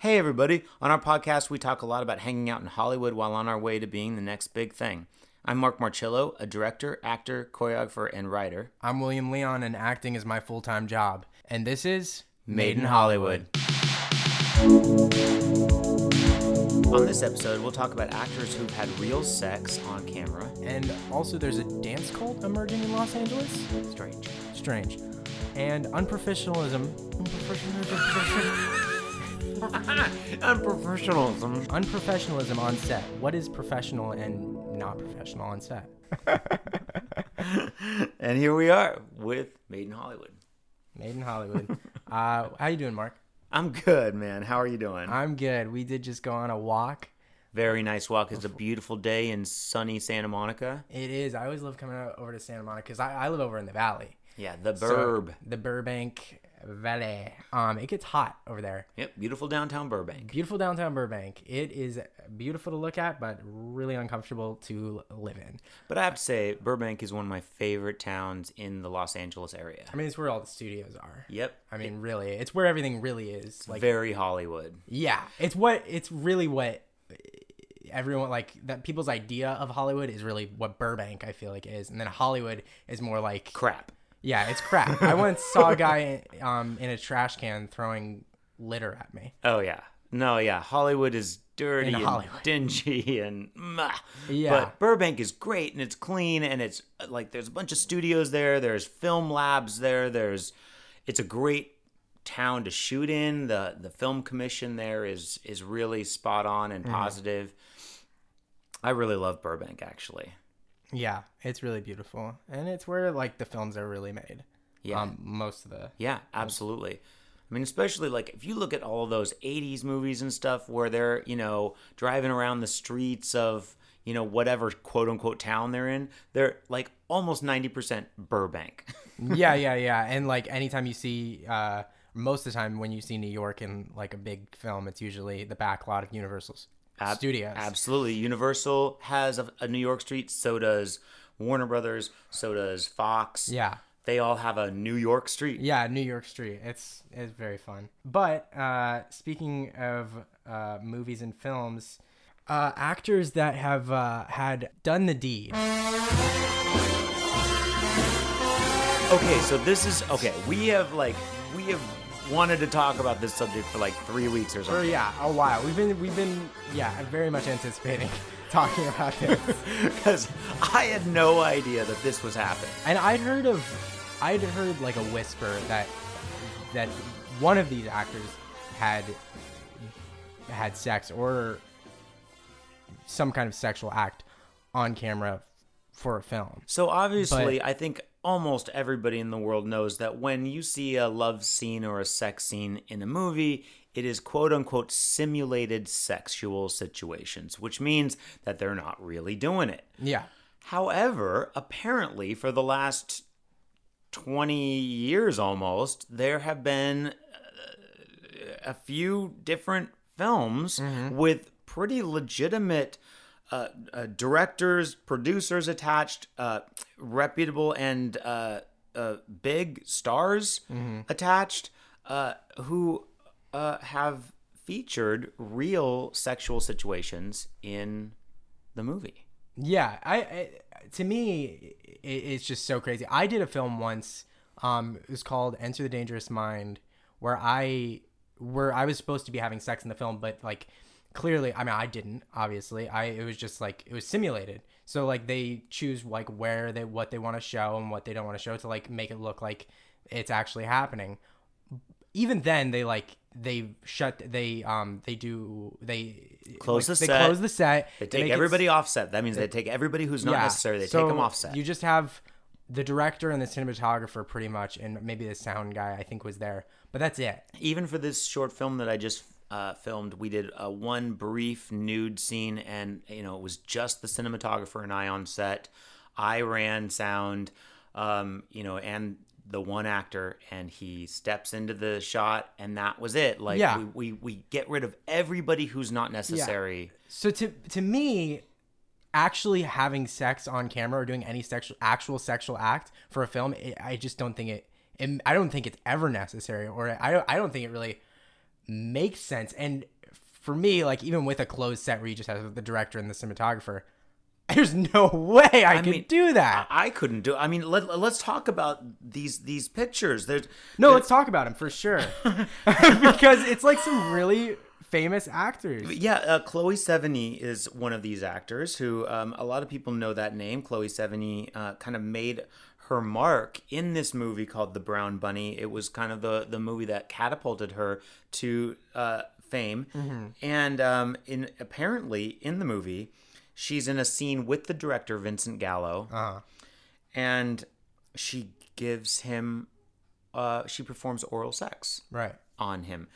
Hey, everybody. On our podcast, we talk a lot about hanging out in Hollywood while on our way to being the next big thing. I'm Mark Marchillo, a director, actor, choreographer, and writer. I'm William Leon, and acting is my full time job. And this is Made in Hollywood. On this episode, we'll talk about actors who've had real sex on camera. And also, there's a dance cult emerging in Los Angeles. Strange. Strange. And unprofessionalism. Unprofessionalism. Unprofessionalism on set. What is professional and not professional on set? And here we are with Made in Hollywood. Made in Hollywood. uh, how you doing, Mark? I'm good, man. How are you doing? I'm good. We did just go on a walk. Very nice walk. It's a beautiful day in sunny Santa Monica. It is. I always love coming out over to Santa Monica because I, I live over in the valley. Yeah, the So, Burb. the Burbank Valley. Um, it gets hot over there. Yep, beautiful downtown Burbank. Beautiful downtown Burbank. It is beautiful to look at, but really uncomfortable to live in. But I have to say, Burbank is one of my favorite towns in the Los Angeles area. I mean, it's where all the studios are. Yep. I mean, really, it's where everything really is. Like, Very Hollywood. yeah, it's what it's really what everyone like that people's idea of Hollywood is really what Burbank I feel like is, and then Hollywood is more like Crap. Yeah, it's crap. I once saw a guy um in a trash can throwing litter at me. Oh, yeah. No, yeah. Hollywood is dirty In and Hollywood. dingy and meh. Yeah. But Burbank is great and it's clean and it's uh, like there's a bunch of studios there. There's film labs there. There's it's a great town to shoot in. The the film commission there is is really spot on and positive. I really love Burbank actually. Yeah, it's really beautiful, and it's where like the films are really made. Yeah. um, most of the Yeah, absolutely. I mean, especially like if you look at all those 80s movies and stuff where they're, you know, driving around the streets of, you know, whatever quote unquote town they're in, they're like almost 90% Burbank. yeah, yeah, yeah. And like anytime you see, uh, most of the time when you see New York in like a big film, it's usually the back lot of Universal's Ab- studios. Absolutely. Universal has a, a New York street, so does Warner Brothers, so does Fox. Yeah, They all have a New York street. yeah, New York Street. It's it's very fun. But uh, speaking of uh, movies and films, uh, actors that have uh, had done the deed. Okay, so this is okay. We have like we have wanted to talk about this subject for like three weeks or something. yeah, a while. We've been we've been yeah very much anticipating talking about this. Because I had no idea that this was happening. And I'd heard of, I'd heard like a whisper that that one of these actors had had sex or some kind of sexual act on camera for a film. So obviously, I think almost everybody in the world knows that when you see a love scene or a sex scene in a movie, it is quote unquote simulated sexual situations, which means that they're not really doing it. Yeah. However, apparently for the last 20 years almost, there have been uh, a few different films with pretty legitimate uh, uh, directors, producers attached, uh, reputable and uh, uh, big stars attached, uh, who uh, have featured real sexual situations in the movie. Yeah, I, I to me it, it's just so crazy. I did a film once. Um, it was called Enter the Dangerous Mind, where I where I was supposed to be having sex in the film, but like clearly, I mean, I didn't. Obviously, I it was just like it was simulated. So like they choose like where they what they want to show and what they don't want to show to like make it look like it's actually happening. Even then, they like they shut they um they do they Close like, the they set. close the set. They take it everybody offset. That means they take everybody who's not necessary. They so take them offset. You just have the director and the cinematographer pretty much, and maybe the sound guy I think was there, but that's it. Even for this short film that I just uh, filmed, we did a one brief nude scene, and you know it was just the cinematographer and I on set. I ran sound, um, you know, and the one actor, and he steps into the shot, and that was it. Like Yeah. we, we we get rid of everybody who's not necessary. So to to me, actually having sex on camera or doing any sexual actual sexual act for a film, it, I just don't think it, it. I don't think it's ever necessary, or I don't. I don't think it really makes sense. And for me, like even with a closed set where you just have the director and the cinematographer, there's no way I, could mean, do that. I couldn't do. I mean, let, let's talk about these these pictures. There's no, let's talk about them for sure, because it's like some really famous actors. Yeah, uh, Chloe Sevigny is one of these actors who um, a lot of people know that name. Chloe Sevigny uh, kind of made her mark in this movie called The Brown Bunny. It was kind of the the movie that catapulted her to uh, fame, and um, in apparently in the movie, she's in a scene with the director Vincent Gallo, Uh-huh. and she gives him. Uh, she performs oral sex Right. on him.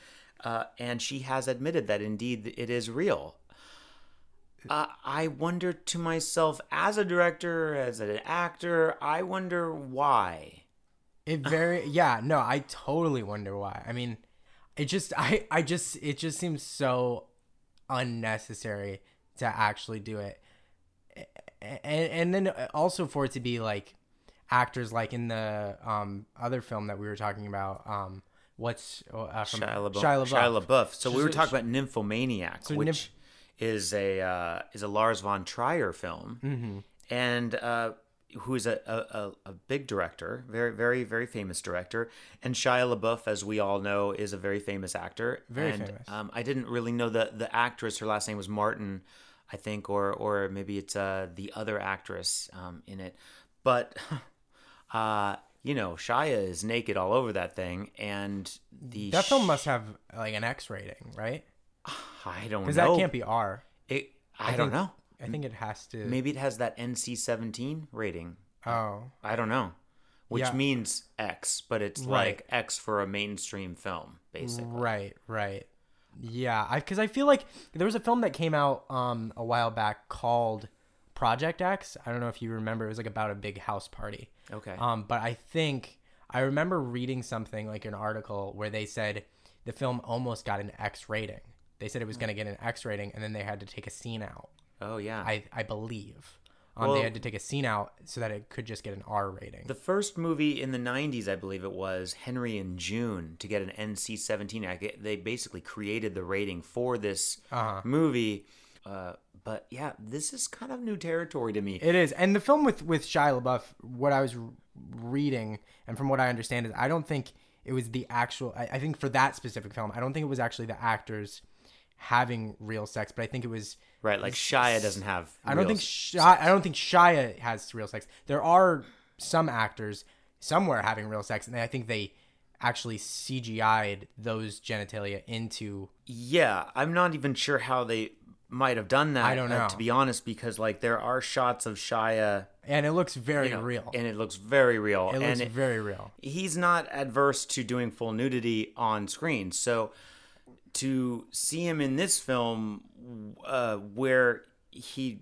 Uh, and she has admitted that indeed it is real. Uh, I wonder to myself, as a director, as an actor, I wonder why. It very yeah, no, I totally wonder why. I mean, it just I I just it just seems so unnecessary to actually do it. And and then also for it to be like actors like in the um other film that we were talking about um what's uh, from Shia LaBeouf. Shia LaBeouf. Shia LaBeouf. So we were talking about Nymphomaniac, So which is a uh, is a Lars von Trier film, Mm-hmm. and uh, who is a, a, a- big director, very very very famous director. And Shia LaBeouf, as we all know, is a very famous actor. Very and, famous. Um, I didn't really know the the actress. Her last name was Martin, I think, or or maybe it's uh, the other actress um, in it, but. Uh, you know, Shia is naked all over that thing, and the That film must have like an X rating, right? I don't know. Because that can't be R. It, I, don't think- know. I think it has to. Maybe it has that NC-17 rating. Oh, I don't know. Which Yeah. means X, but it's Right. like X for a mainstream film, basically. Right, right. Yeah, I because I feel like there was a film that came out um a while back called Project X. I don't know if you remember. It was like about a big house party. Okay. Um, but I think I remember reading something like an article where they said the film almost got an X rating. They said it was going to get an X rating, and then they had to take a scene out. oh yeah. I I believe. Um, Well- they had to take a scene out so that it could just get an R rating. the first movie in the 90s, I believe it was, Henry and June, to get an NC-17. They basically created the rating for this Uh-huh. movie. Uh, but yeah, this is kind of new territory to me. It is, and the film with with Shia LaBeouf, what I was reading, and from what I understand is, I don't think it was the actual. I, I think for that specific film, I don't think it was actually the actors having real sex, but I think it was. right, like Shia doesn't have I don't think Shia, I don't think Shia has real sex. There are some actors somewhere having real sex, and I think they actually CGI'd those genitalia into. Yeah, I'm not even sure how they might have done that. I don't uh, know. to be honest, because like there are shots of Shia, And it looks very you know, real. and it looks very real. it and it- very real. he's not adverse to doing full nudity on screen. So to see him in this film, uh, where he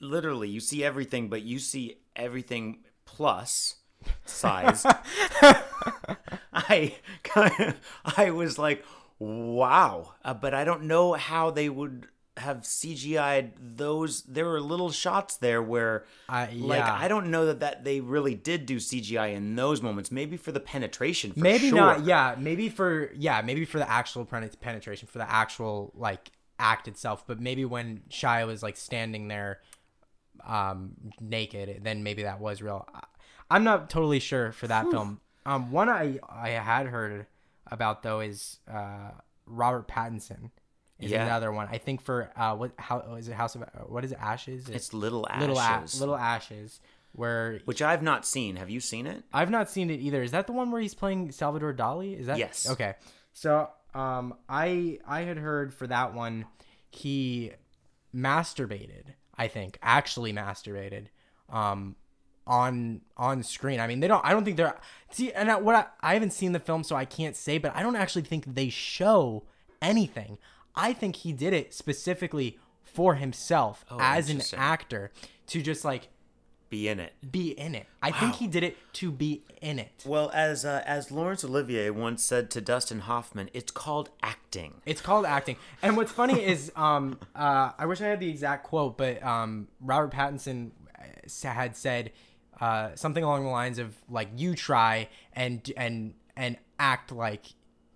literally you see everything, but you see everything plus size. I kind of, I was like, wow, uh, but I don't know how they would have CGI'd those. There were little shots there where, I- like. I don't know that that they really did do CGI in those moments. Maybe for the penetration, for maybe sure. not yeah maybe for yeah maybe for the actual penetration for the actual like act itself but maybe when Shia was like standing there um naked then maybe that was real i'm not totally sure for that film um one i i had heard about though is uh robert pattinson is Yeah. another one i think for uh what how is it house of what is it ashes It's Little Ashes, little A- little ashes where which I've not seen. Have you seen it? I've not seen it either. Is that the one where he's playing Salvador Dali? Is that Yes. Okay. So um I I had heard for that one he masturbated, I think, actually masturbated um on on screen. I mean, they don't I don't think they're See, and I, what I, I haven't seen the film so I can't say, but I don't actually think they show anything. I think he did it specifically for himself as an actor to just like Be in it. be in it. I think he did it to be in it. Well, as uh, as Laurence Olivier once said to Dustin Hoffman, it's called acting. It's called acting. And what's funny is, um, uh, I wish I had the exact quote, but um, Robert Pattinson uh, had said uh, something along the lines of like, "You try and and and act like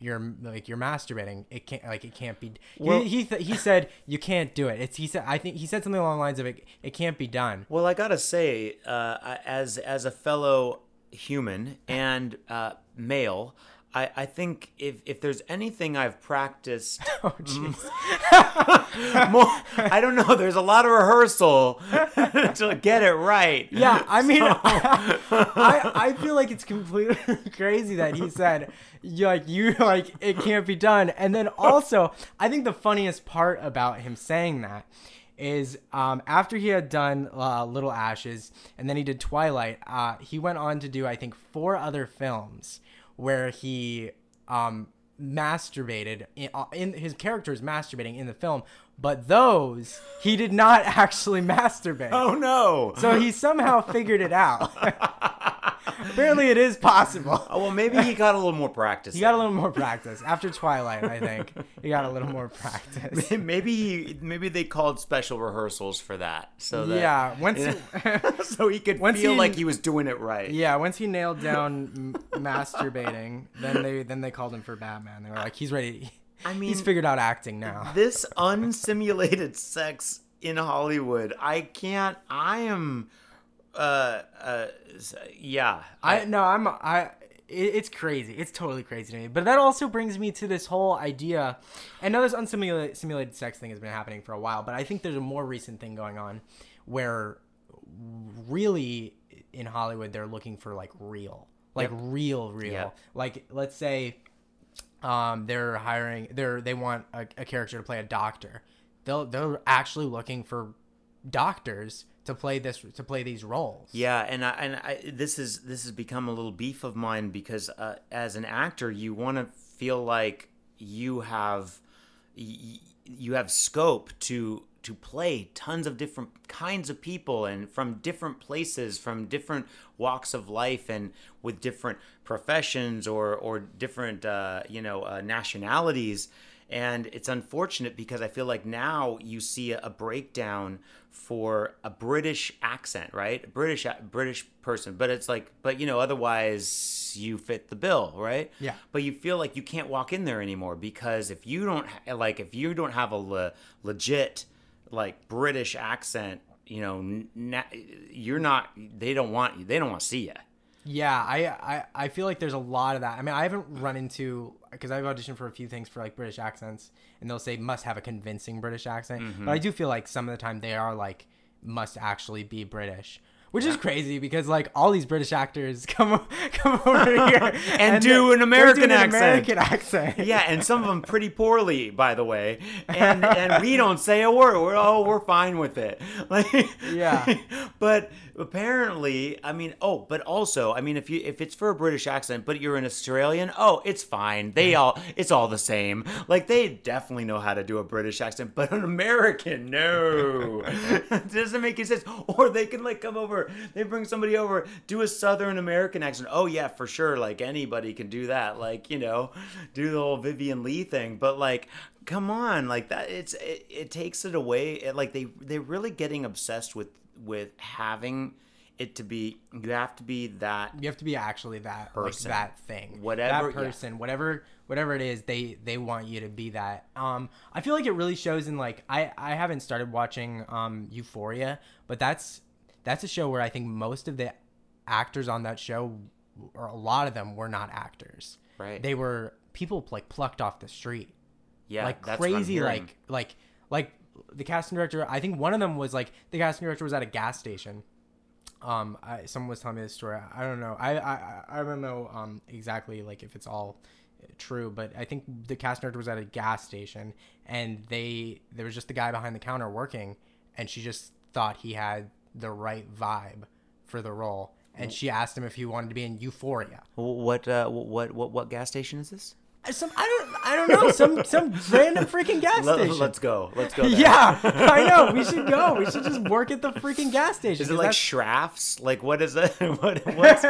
you're like you're masturbating. It can't like it can't be. Well- he he, th- he said you can't do it. It's he said I think he said something along the lines of it. It can't be done. Well, I gotta say, uh, as as a fellow human and uh, male, I, I think if if there's anything I've practiced Oh jeez. more, I don't know. There's a lot of rehearsal to get it right. Yeah, I mean, I I feel like it's completely crazy that he said you like you like it can't be done, and then also I think the funniest part about him saying that is um, after he had done uh, Little Ashes and then he did Twilight, uh, he went on to do I think four other films where he um, masturbated in, uh, in his character is masturbating in the film, but those he did not actually masturbate. Oh no. So he somehow figured it out. Apparently, it is possible. Oh, well, maybe he got a little more practice. He got a little more practice after Twilight. I think he got a little more practice. maybe he, maybe they called special rehearsals for that, so that Yeah, once you know, so he could feel he- like he was doing it right. yeah, once he nailed down m- masturbating, then they then they called him for Batman. They were like, he's ready. I mean, he's figured out acting now. this unsimulated sex in Hollywood. I can't. I am. Uh. Uh. Yeah. I no, I'm I. it- It's crazy. It's totally crazy to me. But that also brings me to this whole idea. I know this unsimulated simulated sex thing has been happening for a while, but I think there's a more recent thing going on where really in Hollywood they're looking for like real, like Yep. real, real. Yep. Like let's say um, they're hiring they're they want a, a character to play a doctor. They'll they're actually looking for doctors to play this to play these roles. Yeah, and I, and I, this is this has become a little beef of mine because uh, as an actor, you want to feel like you have you have scope to to play tons of different kinds of people and from different places, from different walks of life, and with different professions or or different uh, you know uh, nationalities. And it's unfortunate because I feel like now you see a, a breakdown for a British accent, right? A British British person, but it's like, but you know, otherwise you fit the bill, right? Yeah. But you feel like you can't walk in there anymore because if you don't ha- like if you don't have a le- legit like British accent, you know, na- you're not. They don't want you. They don't want to see you. Yeah, I, I I feel like there's a lot of that. I mean, I haven't run into because I've auditioned for a few things for like British accents, and they'll say must have a convincing British accent. Mm-hmm. But I do feel like some of the time they are like must actually be British, which is crazy because like all these British actors come come over here And do they're- an American an accent. American accent. Yeah, and some of them pretty poorly, by the way. And and we don't say a word. We're oh, we're fine with it. Like Yeah. But apparently, I mean, oh, but also, I mean, if you if it's for a British accent, but you're an Australian, oh, it's fine. They all it's all the same. Like they definitely know how to do a British accent, but an American, no, it doesn't make any sense. Or they can like come over, they bring somebody over, do a Southern American accent. Oh yeah, for sure. Like anybody can do that. Like you know, do the whole Vivien Leigh thing. But like, come on, like that. It's it, it takes it away. It, like they they're really getting obsessed with with having it to be. You have to be that. You have to be actually that Person. like that thing. Whatever- that yeah. person, whatever whatever it is, they they want you to be that. Um I feel like it really shows in like I I haven't started watching um Euphoria, but that's that's a show where I think most of the actors on that show or a lot of them were not actors. Right. They were people like plucked off the street Yeah, like that's crazy like like like the casting director i think one of them was like the casting director was at a gas station um I, someone was telling me this story. I don't know. I i i don't know um exactly like if it's all true but i think the cast director was at a gas station and they there was just the guy behind the counter working and she just thought he had the right vibe for the role. And she asked him if he wanted to be in euphoria. What uh, what what what gas station is this? Some i don't i don't know some some random freaking gas station. Let's go. Let's go. there. Yeah, I know. We should go. We should just work at the freaking gas station. Is it like Schrafts? Like what is it? what what's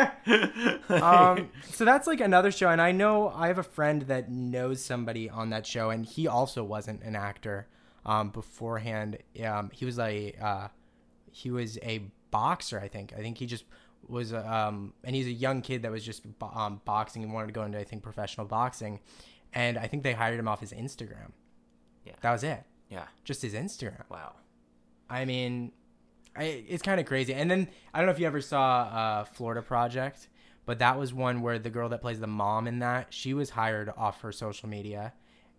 um, so that's like another show, and I know I have a friend that knows somebody on that show, and he also wasn't an actor um, beforehand. Um, he was a uh, he was a boxer, I think. I think he just was, um, and he's a young kid that was just um, boxing and wanted to go into I think professional boxing, and I think they hired him off his Instagram. Yeah. that was it. Yeah. Just his Instagram. Wow. I mean, I, it's kind of crazy. And then I don't know if you ever saw uh, Florida Project, but that was one where the girl that plays the mom in that she was hired off her social media,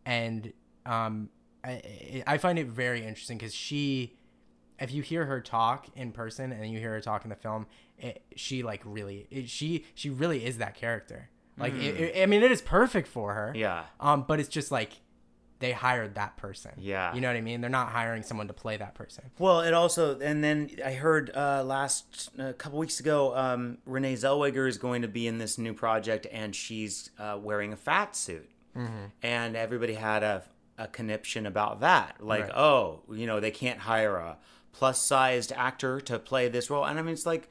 and um, I, I find it very interesting because she, if you hear her talk in person and you hear her talk in the film, it, she like really it, she she really is that character. Like it, it- I mean, it is perfect for her. Yeah. Um, but it's just like they hired that person. Yeah. You know what I mean? They're not hiring someone to play that person. Well, it also, and then I heard uh, last a couple weeks ago, um, Renee Zellweger is going to be in this new project, and she's uh, wearing a fat suit, Mm-hmm. and everybody had a a conniption about that, like, Right. oh, you know, they can't hire a plus sized actor to play this role, and I mean, it's like,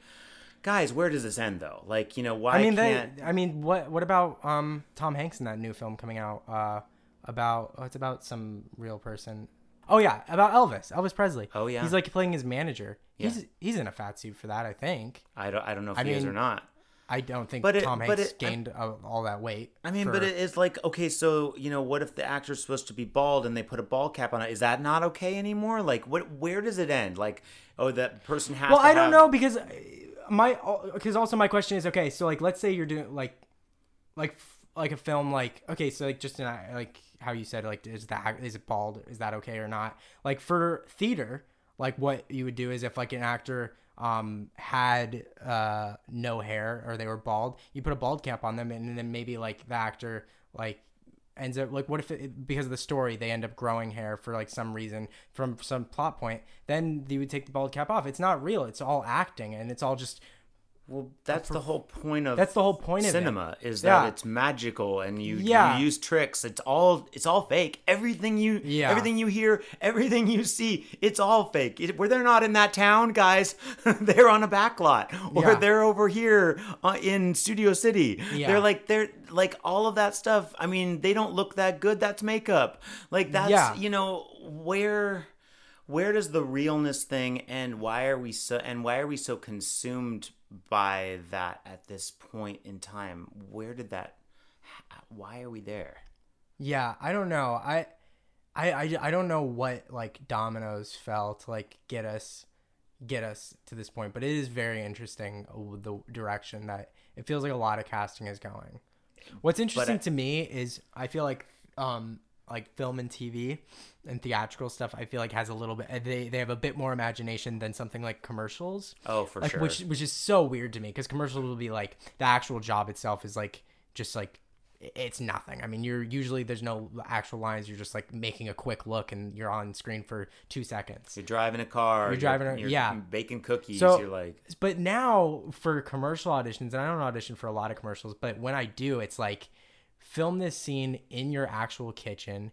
guys, where does this end though? Like, you know, why I mean, they, can't? I mean, what what about um Tom Hanks in that new film coming out? Uh, about oh, it's about some real person. Oh yeah, about Elvis, Elvis Presley. Oh, yeah. he's like playing his manager. Yeah. He's he's in a fat suit for that, I think. I don't, I don't know if I he is or not. I don't think But it- Tom Hanks it- gained uh, all that weight. I mean, for- but it is like okay, so you know, what if the actor's supposed to be bald and they put a ball cap on it? Is that not okay anymore? Like, what? Where does it end? Like, oh, that person has. well, I don't know because uh, my because also my question is okay. So like, let's say you're doing like like like a film like okay, so like just in like how you said like is that is it bald? Is that okay or not? Like for theater, like what you would do is if like an actor um had uh no hair or they were bald you put a bald cap on them and then maybe like the actor like ends up like what if it, because of the story they end up growing hair for like some reason from some plot point then they would take the bald cap off. It's not real. It's all acting and it's all just Well, that's the whole point of that's the whole point of cinema is that Yeah. it's magical and you, Yeah. you use tricks. It's all it's all fake. Everything you Yeah. everything you hear, everything you see, it's all fake. It, where they're not in that town, guys, they're on a back lot or Yeah. they're over here uh, in Studio City. They're like they're like all of that stuff. I mean, they don't look that good. That's makeup. Like that's you know where where does the realness thing end why are we so and why are we so consumed by that at this point in time where did that why are we there Yeah, I don't know. I, I, I, I don't know what like dominoes fell to like get us, get us to this point. But it is very interesting uh, the direction that it feels like a lot of casting is going. What's interesting I- to me is I feel like um like film and TV and theatrical stuff. I feel like has a little bit. They they have a bit more imagination than something like commercials. oh for like sure which which is so weird to me because commercials will be like the actual job itself is like just like it's nothing. I mean, you're usually there's no actual lines. You're just like making a quick look and you're on screen for two seconds. you're driving a car You're driving a- you're yeah. baking cookies So- you're like But now for commercial auditions, and I don't audition for a lot of commercials, but when I do, it's like film this scene in your actual kitchen,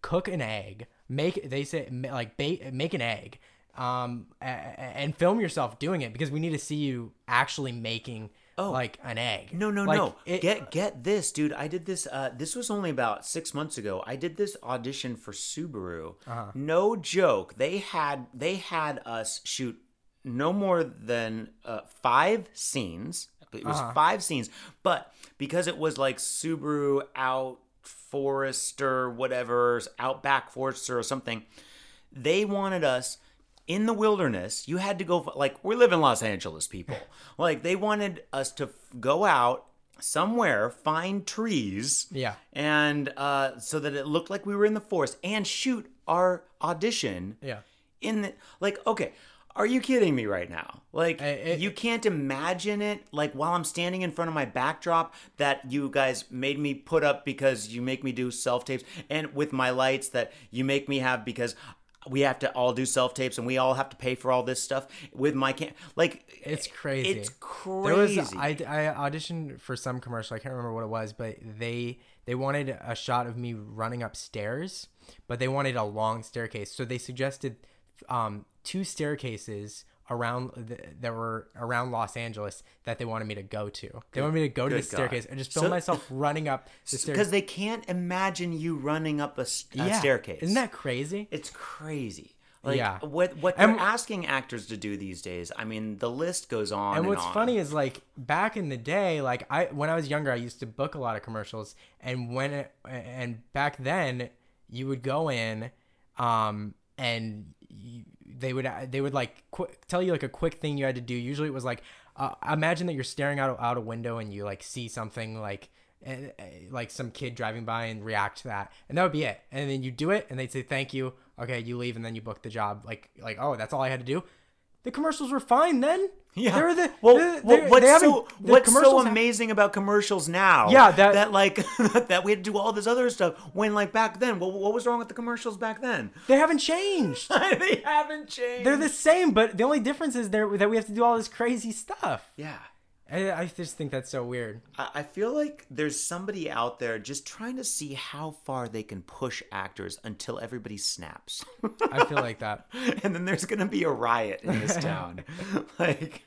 cook an egg, make they say like bake make an egg, um, and film yourself doing it because we need to see you actually making oh, like an egg. No, no, Like, no. it- get get this, dude. I did this. Uh, this was only about six months ago. I did this audition for Subaru. Uh-huh. No joke. They had they had us shoot no more than uh, five scenes. It was Uh-huh. five scenes, but because it was like Subaru out Forester, whatever, Outback Forester or something, they wanted us in the wilderness. You had to go like we live in Los Angeles, people. like they wanted us to f- go out somewhere, find trees, Yeah. and uh, so that it looked like we were in the forest and shoot our audition. Yeah. In the like, okay. Are you kidding me right now? Like, it- you can't imagine it. Like, while I'm standing in front of my backdrop that you guys made me put up because you make me do self tapes, and with my lights that you make me have because we have to all do self tapes and we all have to pay for all this stuff with my cam. Like, It's crazy. It's crazy. There was. I, I auditioned for some commercial. I can't remember what it was, but they they wanted a shot of me running upstairs, but they wanted a long staircase. So they suggested um, two staircases around th- that were around Los Angeles that they wanted me to go to. They wanted me to go to the God. staircase and just film So- myself running up the because they can't imagine you running up a Yeah. staircase. Isn't that crazy? It's crazy. Like Yeah. what what they're And- asking actors to do these days. I mean, the list goes on. and And, what's on. funny is like back in the day like i when i was younger i used to book a lot of commercials and when it, and back then you would go in um and they would they would like qu- tell you like a quick thing you had to do. Usually it was like uh, imagine that you're staring out out a window and you like see something like eh, eh, like some kid driving by and react to that and that would be it. And then you do it and they'd say thank you. Okay you leave and then you book the job. Like like oh that's all i had to do. The commercials were fine then Yeah. they're the well, they're- well, what's so what's so amazing about commercials now? Yeah, that- that like that we had to do all this other stuff when like back then. What, what was wrong with the commercials back then? they haven't changed they haven't changed. they're the same but the only difference is there that we have to do all this crazy stuff yeah. I, I just think that's so weird I I feel like there's somebody out there just trying to see how far they can push actors until everybody snaps. i feel like that and then there's gonna be a riot in this town. like,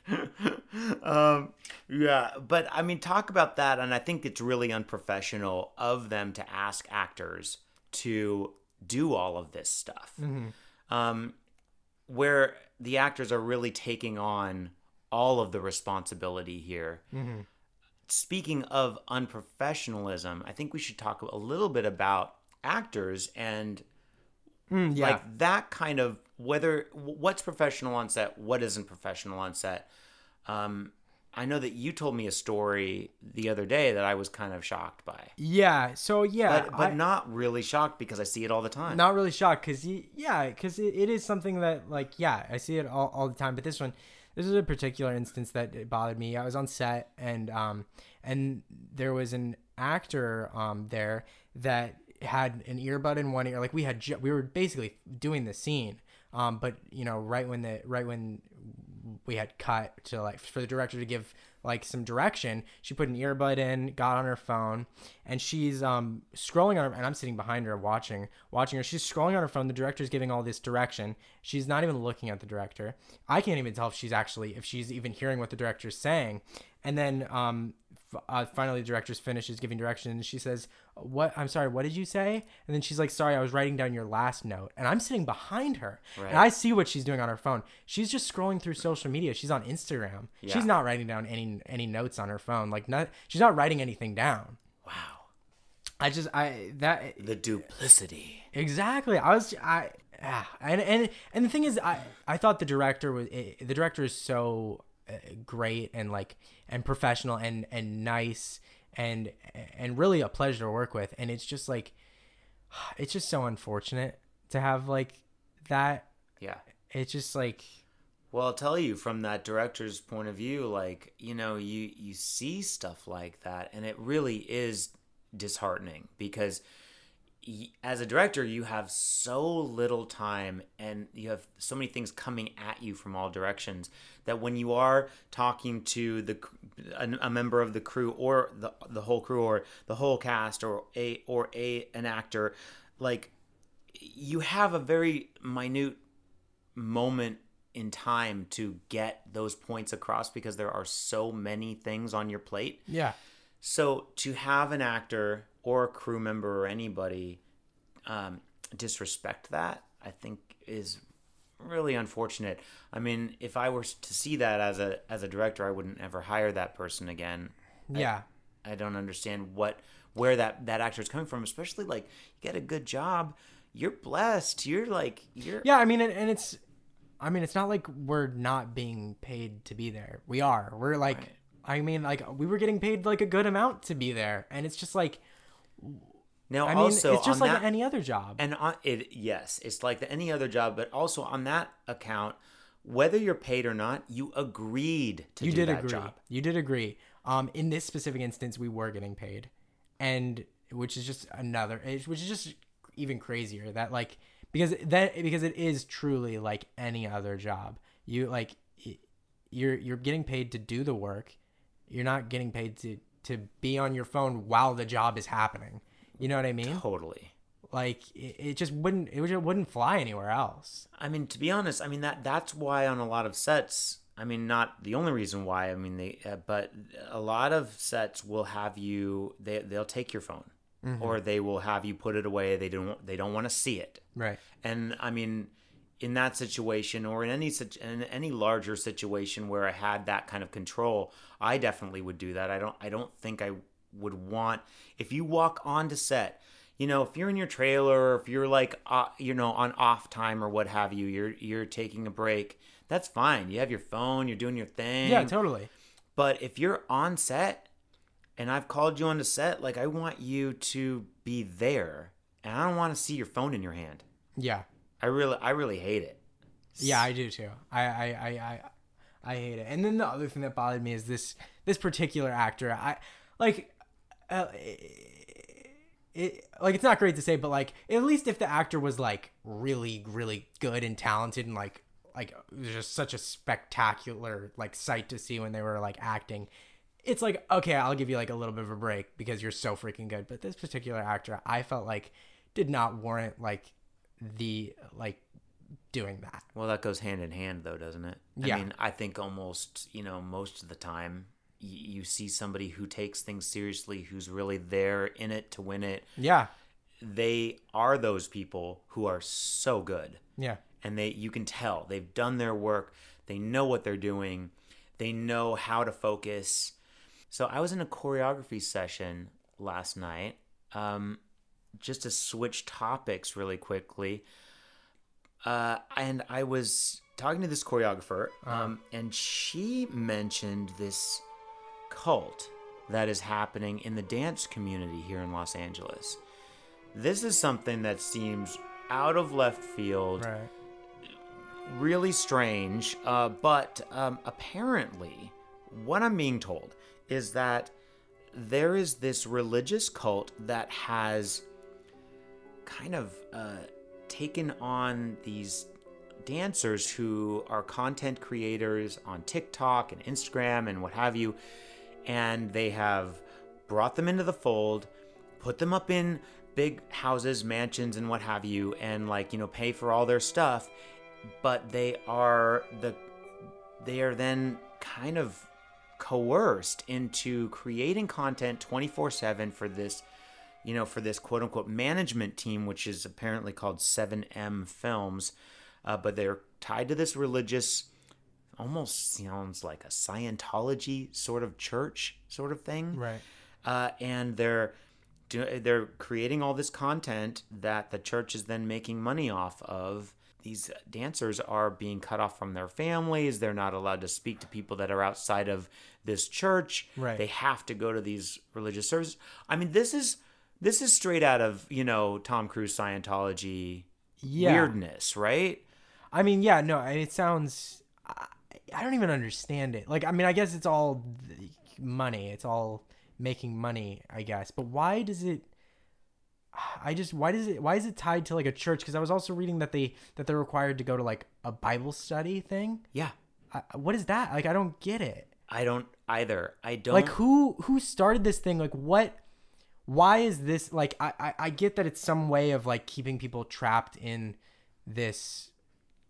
um, yeah. But I mean, talk about that, and I think it's really unprofessional of them to ask actors to do all of this stuff, um, where the actors are really taking on all of the responsibility here. Speaking of unprofessionalism, I think we should talk a little bit about actors and Mm, yeah. like that kind of whether what's professional on set what isn't professional on set. Um i know that you told me a story the other day that i was kind of shocked by. Yeah so yeah but but I- not really shocked because i see it all the time. Not really shocked because yeah because it, it is something that like yeah i see it all, all the time. But this one this is a particular instance that bothered me. I was on set and um and there was an actor um there that had an earbud in one ear like we had ju- we were basically doing the scene um but you know right when the right when we had cut to like for the director to give like some direction she put an earbud in got on her phone and she's um scrolling on her and i'm sitting behind her watching watching her. She's scrolling on her phone. The director's giving all this direction. She's not even looking at the director. I can't even tell if she's actually if she's even hearing what the director's saying and then um f- uh, finally the director's finishes giving directions. she says what i'm sorry what did you say? And then she's like sorry i was writing down your last note. And i'm sitting behind her. Right. and i see what she's doing on her phone. She's just scrolling through social media. She's on instagram. Yeah. she's not writing down any any notes on her phone. Like not she's not writing anything down. Wow. I just i that the duplicity. Exactly. I was I ah, and and and the thing is I I thought the director was eh, the director is so Uh, great and like and professional and and nice and and really a pleasure to work with. And it's just like it's just so unfortunate to have like that. Yeah. It's just like well i'll tell you from that director's point of view like you know you you see stuff like that and it really is disheartening because as a director you have so little time and you have so many things coming at you from all directions that when you are talking to the a, a member of the crew or the the whole crew or the whole cast or a or a an actor like you have a very minute moment in time to get those points across because there are so many things on your plate. Yeah. So to have an actor or a crew member or anybody um, disrespect that, I think is really unfortunate. I mean, if I were to see that as a as a director, I wouldn't ever hire that person again. yeah I don't understand what where that that actor is coming from, especially like you get a good job, you're blessed. You're like you're yeah I mean and, and it's I mean it's not like we're not being paid to be there we are we're like Right. I mean like we were getting paid like a good amount to be there and it's just like now I mean, also it's just like that, any other job. And on it, yes, it's like any other job, but also on that account, whether you're paid or not, you agreed to you did agree. job. You did agree. Um, in this specific instance, we were getting paid, and which is just another, which is just even crazier that like because that because it is truly like any other job. You like you're you're getting paid to do the work. You're not getting paid to to be on your phone while the job is happening. You know what I mean? Totally. Like it, it just wouldn't it just wouldn't fly anywhere else. I mean, to be honest, I mean that that's why on a lot of sets. I mean, not the only reason why. I mean, they uh, but a lot of sets will have you. They they'll take your phone, or they will have you put it away. They don't they don't want to see it. Right. And I mean, in that situation or in any such in any larger situation where I had that kind of control, I definitely would do that. I don't I don't think I would want if you walk onto set you know, if you're in your trailer, or if you're like, uh, you know, on off time or what have you, you're you're taking a break. That's fine. You have your phone. You're doing your thing. Yeah, totally. But if you're on set, and I've called you on the set, like I want you to be there, and I don't want to see your phone in your hand. Yeah. I really, I really hate it. Yeah, I do too. I, I, I, I, I hate it. And then the other thing that bothered me is this this particular actor. I like. Uh, it like it's not great to say, but like at least if the actor was like really really good and talented and like like just such a spectacular like sight to see when they were like acting. It's like okay, I'll give you like a little bit of a break because you're so freaking good. But this particular actor, I felt like did not warrant like the like doing that. Well, that goes hand in hand though, doesn't it? Yeah. I mean, I think almost, you know, most of the time you see somebody who takes things seriously, who's really there in it to win it. Yeah. They are those people who are so good. Yeah. And they you can tell they've done their work. They know what they're doing. They know how to focus. So I was in a choreography session last night. Um, just to switch topics really quickly. Uh, and I was talking to this choreographer, um, and she mentioned this cult that is happening in the dance community here in Los Angeles. This is something that seems out of left field, Right. really strange, uh, but um, apparently, what I'm being told is that there is this religious cult that has kind of uh, taken on these dancers who are content creators on TikTok and Instagram and what have you, and they have brought them into the fold, put them up in big houses, mansions, and what have you, and like you know pay for all their stuff, but they are the they are then kind of coerced into creating content 24/7 for this you know for this quote unquote management team which is apparently called 7M Films uh, but they're tied to this religious almost sounds like a Scientology sort of church sort of thing Right. uh, and they're do- they're creating all this content that the church is then making money off of. These dancers are being cut off from their families. They're not allowed to speak to people that are outside of this church. Right. They have to go to these religious services. I mean, this is this is straight out of you know Tom Cruise Scientology Yeah. weirdness, right? I mean, yeah, no, and it sounds. I, I don't even understand it. Like, I mean, I guess it's all money. It's all making money, I guess. But why does it? I just why does it why is it tied to like a church? Because I was also reading that they that they're required to go to like a Bible study thing. Yeah, I, what is that? Like, I don't get it. I don't either. I don't Like, who who started this thing? Like, what? Why is this like? I I, I get that it's some way of like keeping people trapped in this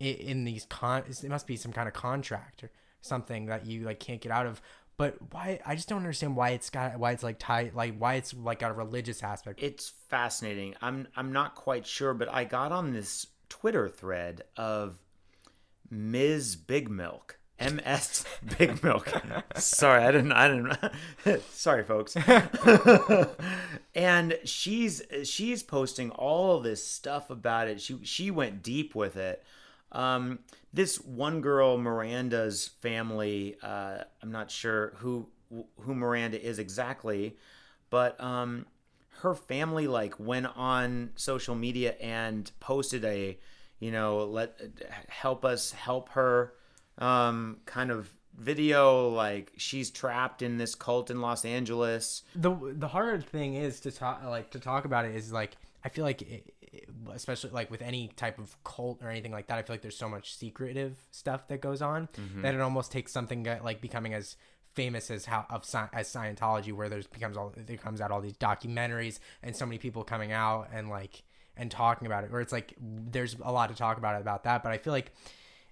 in these con it must be some kind of contract or something that you like can't get out of but why i just don't understand why it's got why it's like tied like why it's like got a religious aspect it's fascinating. I'm I'm not quite sure, but I got on this Twitter thread of Ms. Big Milk. MS Big Milk. Sorry, I didn't I didn't Sorry folks. and she's she's posting all this stuff about it. She she went deep with it. Um, this one girl, Miranda's family, uh, I'm not sure who who Miranda is exactly, but um, her family like went on social media and posted a, you know, let help us help her, um, kind of video like she's trapped in this cult in Los Angeles. the the hard thing is to talk like to talk about it is like i feel like it, it- especially like with any type of cult or anything like that i feel like there's so much secretive stuff that goes on that it almost takes something like becoming as famous as how of as scientology where there's becomes all there comes out all these documentaries and so many people coming out and like and talking about it where it's like there's a lot to talk about about that but i feel like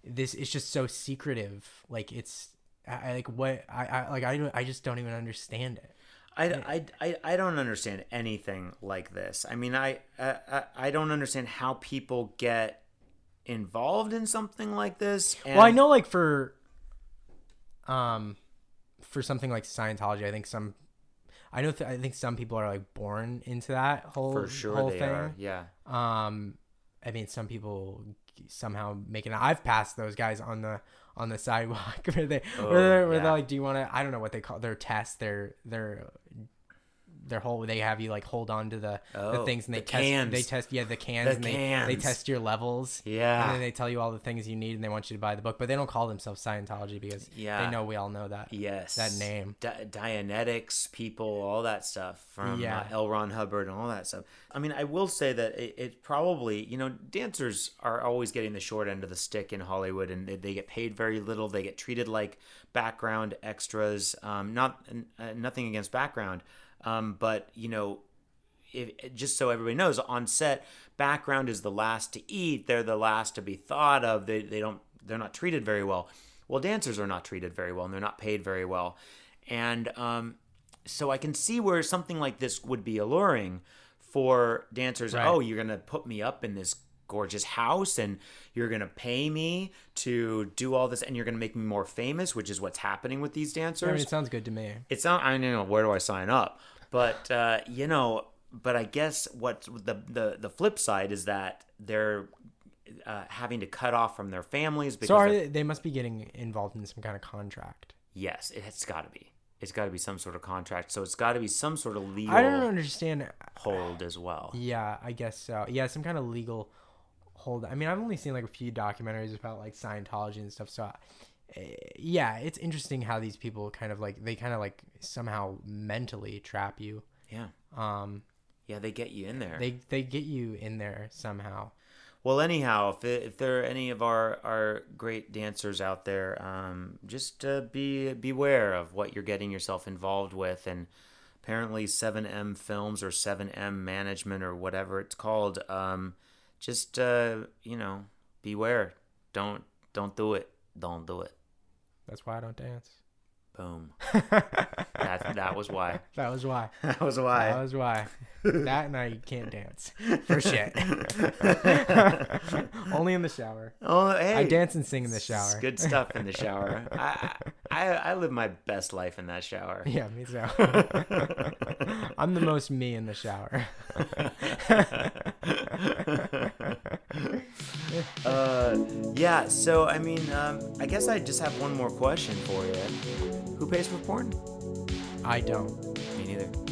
this is just so secretive like it's I, like what I, I like I, don't- I just don't even understand it I, I, I, I don't understand anything like this. I mean, I, I, I- don't understand how people get involved in something like this. And well, I know like for um for something like Scientology, I think some I know th- I think some people are like born into that whole for sure whole they thing. are. Yeah. Um, I mean, some people somehow making. it. I've passed those guys on the on the sidewalk where they Oh, where, they're, where yeah. they're like, "Do you want to?" I don't know what they call their test. Their their their whole they have you like hold on to the, the Oh, things and they the test cans. they test yeah the cans The and they, they test your levels Yeah. and then they tell you all the things you need and they want you to buy the book but they don't call themselves Scientology because Yeah. they know we all know that Yes. that name Di- Dianetics people, all that stuff from Yeah. uh, L. Ron Hubbard and all that stuff. I mean, I will say that it, it probably, you know, dancers are always getting the short end of the stick in Hollywood and they, they get paid very little. They get treated like background extras. Um, not uh, Nothing against background, um, but, you know, if, just so everybody knows, on set, background is the last to eat. They're the last to be thought of. They, they don't they're not treated very well. Well, dancers are not treated very well, and they're not paid very well. And um, so I can see where something like this would be alluring for dancers. Right. Oh, you're gonna put me up in this gorgeous house, and you're gonna pay me to do all this, and you're gonna make me more famous, which is what's happening with these dancers I mean, it sounds good to me. It's not i don't know where do i sign up? But uh, you know but i guess what the, the the flip side is that they're uh, having to cut off from their families because so they, they must be getting involved in some kind of contract. Yes it's got to be. It's got to be some sort of contract so it's got to be some sort of legal I don't understand hold as well. Yeah, I guess so. Yeah, some kind of legal hold. I mean, I've only seen like a few documentaries about like Scientology and stuff. So, uh, yeah, it's interesting how these people kind of like they kind of like somehow mentally trap you. yeah Um, yeah they get you in there they they get you in there somehow. Well, anyhow, if, if there are any of our, our great dancers out there, um, just uh, be beware of what you're getting yourself involved with. And apparently, 7M Films or 7M Management or whatever it's called, um, just uh, you know, beware. Don't don't do it. Don't do it. That's why I don't dance. Boom. that that was why. That was why. That was why. That was why. that and I can't dance for shit. Only in the shower. Oh, hey. I dance and sing in the It's shower. good stuff in the shower. I, I I live my best life in that shower. Yeah, me too. I'm the most me in the shower. uh, yeah. So I mean, um, I guess I just have one more question for you. Who pays for porn? I don't. Me neither.